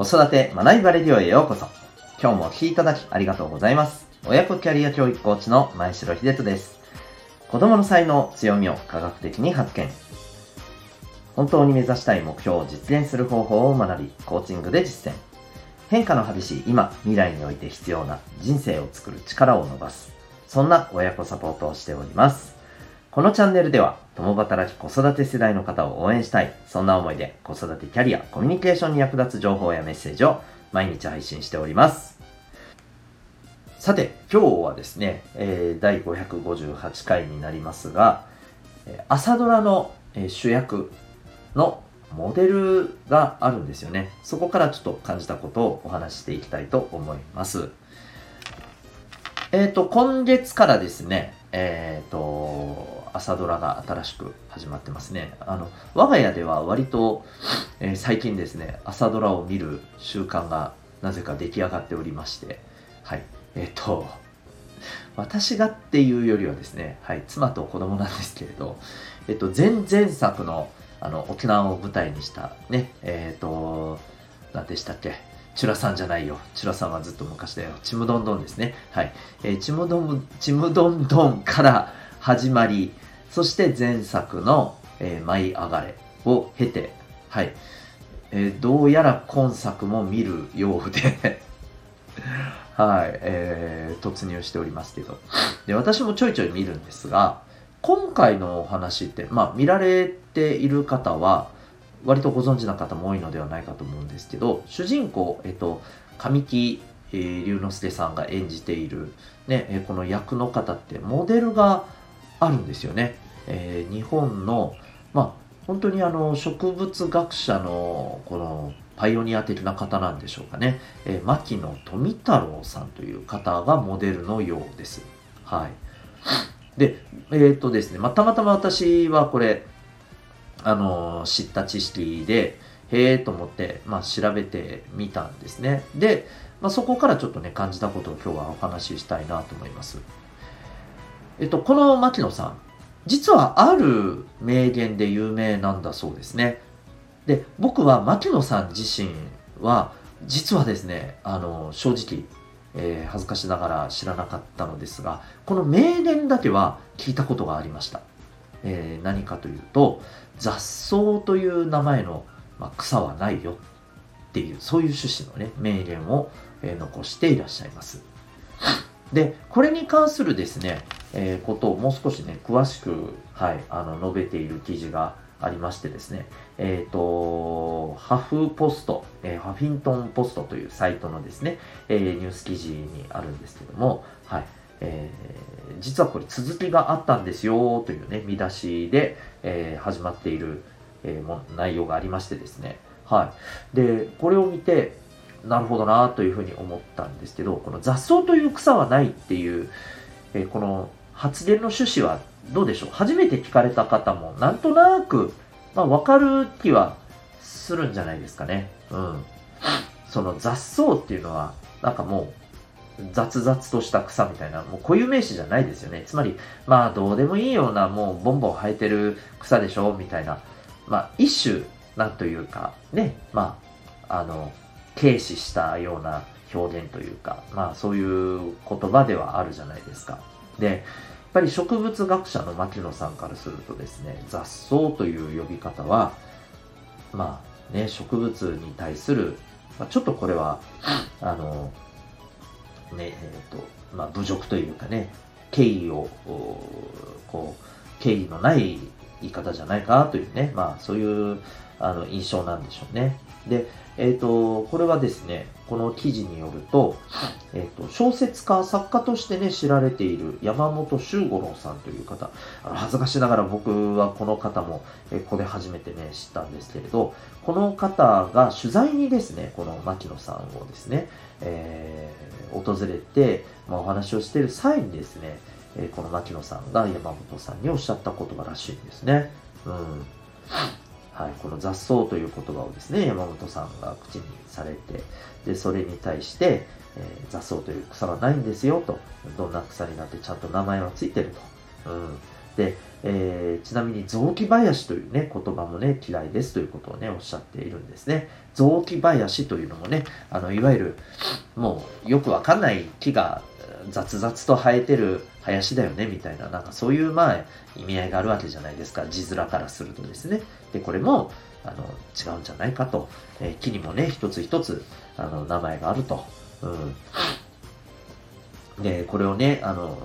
子育て学びバレディオへようこそ。今日もお聴きいただきありがとうございます。親子キャリア教育コーチの前城秀人です。子供の才能、強みを科学的に発見。本当に目指したい目標を実現する方法を学び、コーチングで実践。変化の激しい今、未来において必要な人生を作る力を伸ばす。そんな親子サポートをしております。このチャンネルでは、共働き子育て世代の方を応援したい、そんな思いで子育てキャリア、コミュニケーションに役立つ情報やメッセージを毎日配信しております。さて、今日はですね、えー、第558回になりますが、朝ドラの主役のモデルがあるんですよね。そこからちょっと感じたことをお話ししていきたいと思います。えっ、ー、と、今月からですね、えっ、ー、と、朝ドラが新しく始まってますね。あの、我が家では割と、えー、最近ですね、朝ドラを見る習慣がなぜか出来上がっておりまして、はい。えっ、と、私がっていうよりはですね、はい、妻と子供なんですけれど、えっ、と、前々作の、あの、沖縄を舞台にしたね、えっ、と、何でしたっけ、チュラさんじゃないよ。チュラさんはずっと昔だよ。ちむどんどんですね。はい。えー、ちむどん、ちむどんどんから始まり、そして前作の、えー、舞い上がれを経て、はい。えー、どうやら今作も見るようで はい、えー、突入しておりますけど。で、私もちょいちょい見るんですが、今回のお話って、まあ、見られている方は、割とご存知な方も多いのではないかと思うんですけど、主人公、えっと、神木、えー、龍之介さんが演じている、ね、え、この役の方ってモデルがあるんですよね。えー、日本の、まあ、本当にあの植物学者のこのパイオニア的な方なんでしょうかね、えー、牧野富太郎さんという方がモデルのようです。はい。で、えー、っとですね、まあ、たまたま私はこれ、あの、知った知識で、へえと思って、まあ、調べてみたんですね。で、まあ、そこからちょっとね、感じたことを今日はお話ししたいなと思います。えっと、この牧野さん、実はある名言で有名なんだそうですね。で、僕は牧野さん自身は、実はですね、あの、正直、えー、恥ずかしながら知らなかったのですが、この名言だけは聞いたことがありました。えー、何かというと、雑草という名前の、まあ、草はないよっていう、そういう趣旨のね、名言を、えー、残していらっしゃいます。で、これに関するですね、えー、ことをもう少しね、詳しく、はい、あの、述べている記事がありましてですね、えっ、ー、と、ハフポスト、えー、ハフィントンポストというサイトのですね、えー、ニュース記事にあるんですけども、はい、えー、実はこれ続きがあったんですよというね、見出しで、えー、始まっている、え、も内容がありましてですね、はい。で、これを見て、なるほどなというふうに思ったんですけど、この雑草という草はないっていう、え、この発言の趣旨はどうでしょう？初めて聞かれた方もなんとなく、まあ、分かる気はするんじゃないですかね。うん。その雑草っていうのは、なんかもう、雑々とした草みたいな、もう固有名詞じゃないですよね。つまり、まあどうでもいいような、もうボンボン生えてる草でしょみたいな。まあ一種、なんというか、ね、まあ、あの、軽視したような表現というか、まあそういう言葉ではあるじゃないですか。で、やっぱり植物学者の牧野さんからするとですね、雑草という呼び方は、まあね、植物に対する、まあ、ちょっとこれは、あの、ね、えっ、ー、と、まあ侮辱というかね、敬意を、こう、敬意のない言い方じゃないかというね、まあそういうあの印象なんでしょうね。で、えっ、ー、と、これはですね、この記事によると、えっ、ー、と、小説家、作家としてね、知られている山本周五郎さんという方、恥ずかしながら僕はこの方も、え、ここで初めてね、知ったんですけれど、この方が取材にですね、この牧野さんをですね、えー、訪れて、まあ、お話をしている際にですね、え、この牧野さんが山本さんにおっしゃった言葉らしいんですね。うん。はい、この雑草という言葉をですね、山本さんが口にされて、で、それに対して、えー、雑草という草はないんですよと、どんな草になってちゃんと名前はついてると。うん。で、えー、ちなみに雑木林というね、言葉もね、嫌いですということをね、おっしゃっているんですね。雑木林というのもね、あの、いわゆる、もうよくわかんない木が雑々と生えてる林だよね、みたいな、なんかそういう、まあ、意味合いがあるわけじゃないですか、字面からするとですね。で、これも、あの、違うんじゃないかと。えー、木にもね、一つ一つ、あの、名前があると。うん。で、これをね、あの、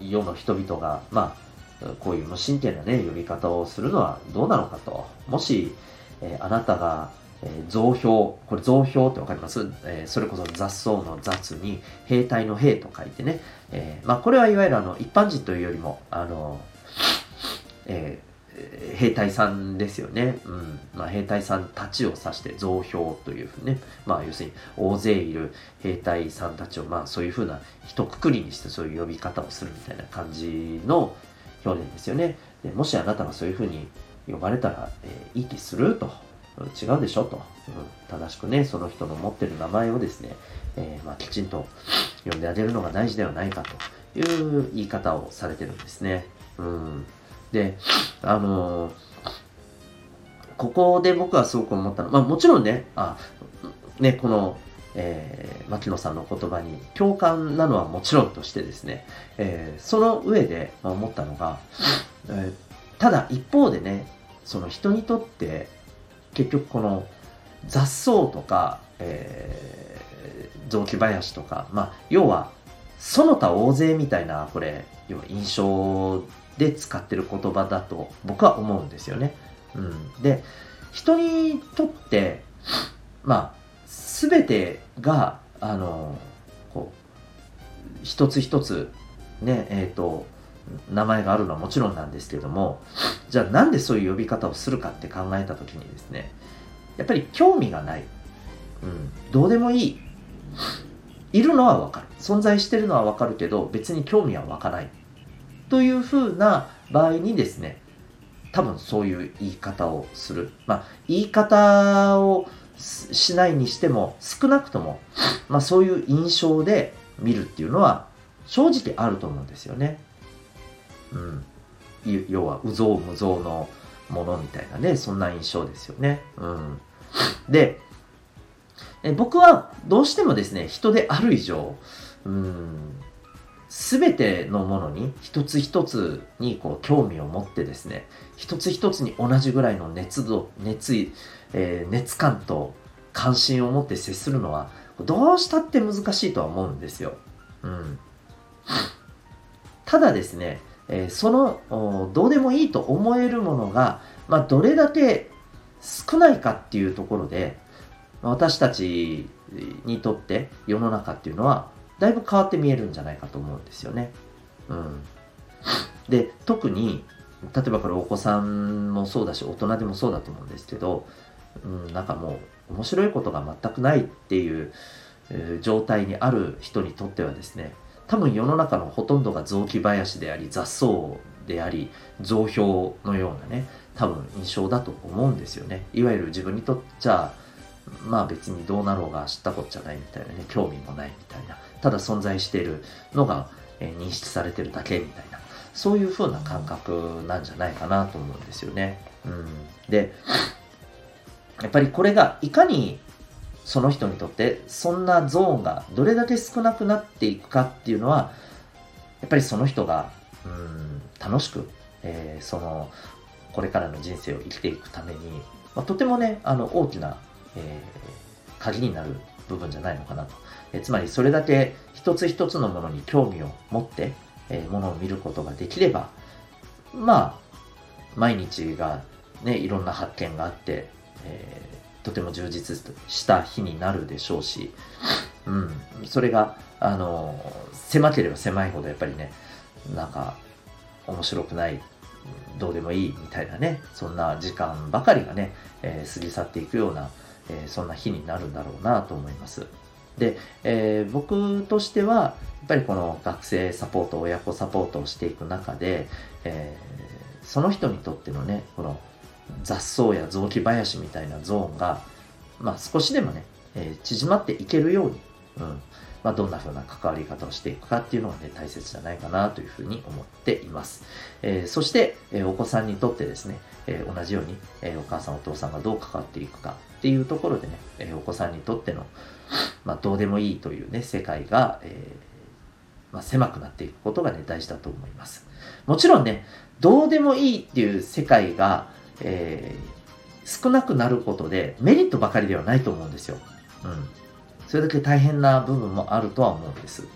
世の人々が、まあ、こういう無神経なね、呼び方をするのはどうなのかと。もし、えー、あなたが、えー、増票、これ増票ってわかります、えー、それこそ雑草の雑に兵隊の兵と書いてね、えー、まあこれはいわゆるあの一般人というよりも、あの、え、兵隊さんですよね。うん。まあ、兵隊さんたちを指して増票というふうにね。まあ、要するに大勢いる兵隊さんたちを、まあ、そういうふうな一括りにしてそういう呼び方をするみたいな感じの表現ですよね。でもしあなたがそういうふうに呼ばれたら、えー、いい気すると。違うでしょと、うん。正しくね、その人の持ってる名前をですね、えー、まあ、きちんと呼んであげるのが大事ではないかという言い方をされてるんですね。うん。で、あのー、ここで僕はすごく思ったのは、まあもちろんね、あ、ね、この、えー、牧野さんの言葉に共感なのはもちろんとしてですね、えー、その上で思ったのが、え、ただ一方でね、その人にとって結局この雑草とか、えー、雑木林とか、まあ、要はその他大勢みたいな、これ、要は印象で使ってる言葉だと僕は思うんですよね。うん、で、人にとって、まあ、すべてが、あの、こう、一つ一つ、ね、えっ、ー、と、名前があるのはもちろんなんですけども、じゃあなんでそういう呼び方をするかって考えた時にですね、やっぱり興味がない。うん、どうでもいい。いるのはわかる。存在してるのはわかるけど、別に興味は湧かない。というふうな場合にですね、多分そういう言い方をする。まあ、言い方をしないにしても、少なくとも、まあそういう印象で見るっていうのは正直あると思うんですよね。うん。要は、うぞうむぞうのものみたいなね、そんな印象ですよね。うん。で、え僕はどうしてもですね、人である以上、うん、すべてのものに一つ一つにこう興味を持ってですね、一つ一つに同じぐらいの熱度、熱意、えー、熱感と関心を持って接するのは、どうしたって難しいとは思うんですよ。うん。ただですね、え、その、どうでもいいと思えるものが、まあ、どれだけ少ないかっていうところで、私たちにとって世の中っていうのはだいぶ変わって見えるんじゃないかと思うんですよね。うん。で、特に、例えばこれお子さんもそうだし、大人でもそうだと思うんですけど、うん、なんかもう面白いことが全くないっていう、状態にある人にとってはですね、多分世の中のほとんどが雑木林であり、雑草であり、雑氷のようなね、多分印象だと思うんですよね。いわゆる自分にとっちゃ、まあ別にどうなろうが知ったこっちゃないみたいなね、興味もないみたいな。ただ存在しているのが、え、認識されてるだけみたいな、そういう風な感覚なんじゃないかなと思うんですよね。うん。で、やっぱりこれがいかにその人にとってそんなゾーンがどれだけ少なくなっていくかっていうのは、やっぱりその人が、うん、楽しく、えー、その、これからの人生を生きていくために、まあ、とてもね、あの、大きな、えー、鍵になる部分じゃないのかなと。えつまりそれだけ一つ一つのものに興味を持って、えー、ものを見ることができれば、まあ、毎日がね、いろんな発見があって、えー、とても充実した日になるでしょうし、うん、それが、あの、狭ければ狭いほどやっぱりね、なんか、面白くない、どうでもいいみたいなね、そんな時間ばかりがね、えー、過ぎ去っていくような、えー、そんな日になるんだろうなと思います。で、えー、僕としては、やっぱりこの学生サポート、親子サポートをしていく中で、えー、その人にとってのね、この雑草や雑木林みたいなゾーンが、まあ少しでもね、えー、縮まっていけるように、うん。まあ、どんな風な関わり方をしていくかっていうのがね、大切じゃないかなというふうに思っています。えー、そして、えー、お子さんにとってですね、えー、同じように、えお母さんお父さんがどう関わっていくかっていうところでね、えお子さんにとっての、まあ、どうでもいいというね、世界が、えまあ、狭くなっていくことがね、大事だと思います。もちろんね、どうでもいいっていう世界が、えー、少なくなることでメリットばかりではないと思うんですよ。うん。それだけ大変な部分もあるとは思うんです。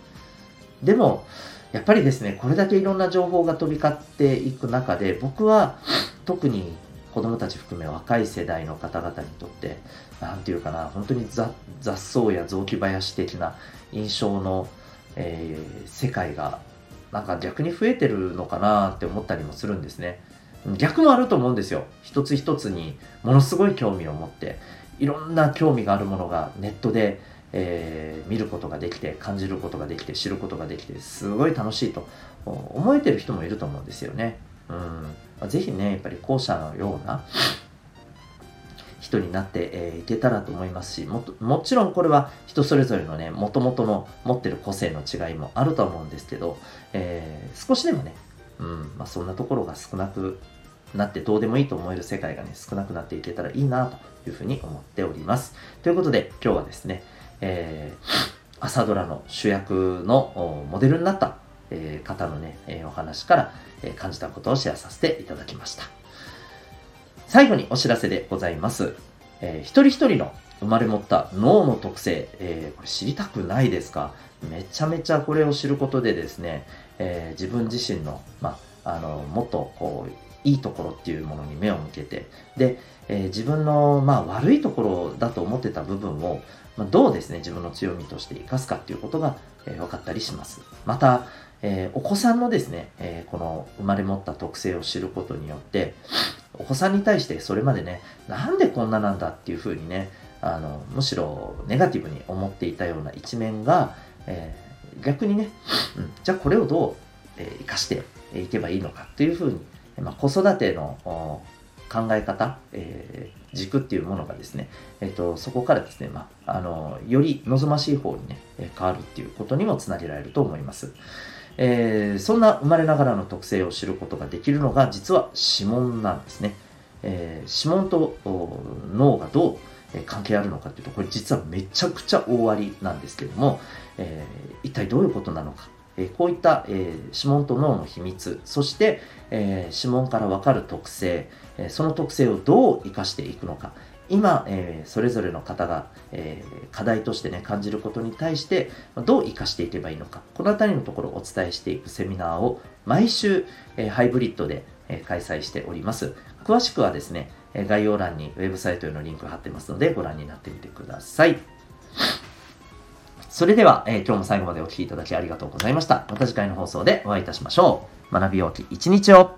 でも、やっぱりですね、これだけいろんな情報が飛び交っていく中で、僕は特に子供たち含め若い世代の方々にとって、なんていうかな、本当に雑草や雑木林的な印象の、えー、世界がなんか逆に増えてるのかなって思ったりもするんですね。逆もあると思うんですよ。一つ一つにものすごい興味を持って、いろんな興味があるものがネットで、えー、見ることができて、感じることができて、知ることができて、すごい楽しいと思えてる人もいると思うんですよね。うん。ぜひね、やっぱり後者のような、人になって、えー、いけたらと思いますしも、もちろんこれは人それぞれのね、もともとの持ってる個性の違いもあると思うんですけど、えー、少しでもね、うん、まあ、そんなところが少なくなってどうでもいいと思える世界がね、少なくなっていけたらいいなというふうに思っております。ということで、今日はですね、えー、朝ドラの主役のモデルになった、えー、方のね、えー、お話から、え感じたことをシェアさせていただきました。最後にお知らせでございます。えー、一人一人の生まれ持った脳の特性、えー、これ知りたくないですか？めちゃめちゃこれを知ることでですね、えー、自分自身の、まあ、の、もっとこう、いいところっていうものに目を向けて、で、えー、自分の、まあ、悪いところだと思ってた部分を、まあ、どうですね、自分の強みとして活かすかっていうことが、えー、分かったりします。また、えー、お子さんのですね、えこの生まれ持った特性を知ることによって、お子さんに対してそれまでね、なんでこんななんだっていうふうにね、あの、むしろネガティブに思っていたような一面が、えー、逆にね、うん、じゃあこれをどう、えー、生かしていけばいいのかっていうふうに、まあ、子育ての考え方、えー、軸っていうものがですね、えーと、そこからですね、まあ、あのより望ましい方にね、変わるっていうことにもつなげられると思います。えー、そんな生まれながらの特性を知ることができるのが実は指紋なんですね。えー、指紋と脳がどう関係あるのかというと、これ実はめちゃくちゃ大ありなんですけども、えー、一体どういうことなのか。えこういった、え指紋と脳の秘密、そして、え指紋からわかる特性、えその特性をどう生かしていくのか。今、え、それぞれの方が、え、課題としてね、感じることに対して、どう活かしていけばいいのか、このあたりのところをお伝えしていくセミナーを毎週、え、ハイブリッドで、え開催しております。詳しくはですね、え概要欄にウェブサイトへのリンク貼ってますので、ご覧になってみてください。それでは、え今日も最後までお聴きいただきありがとうございました。また次回の放送でお会いいたしましょう。学びようき一日を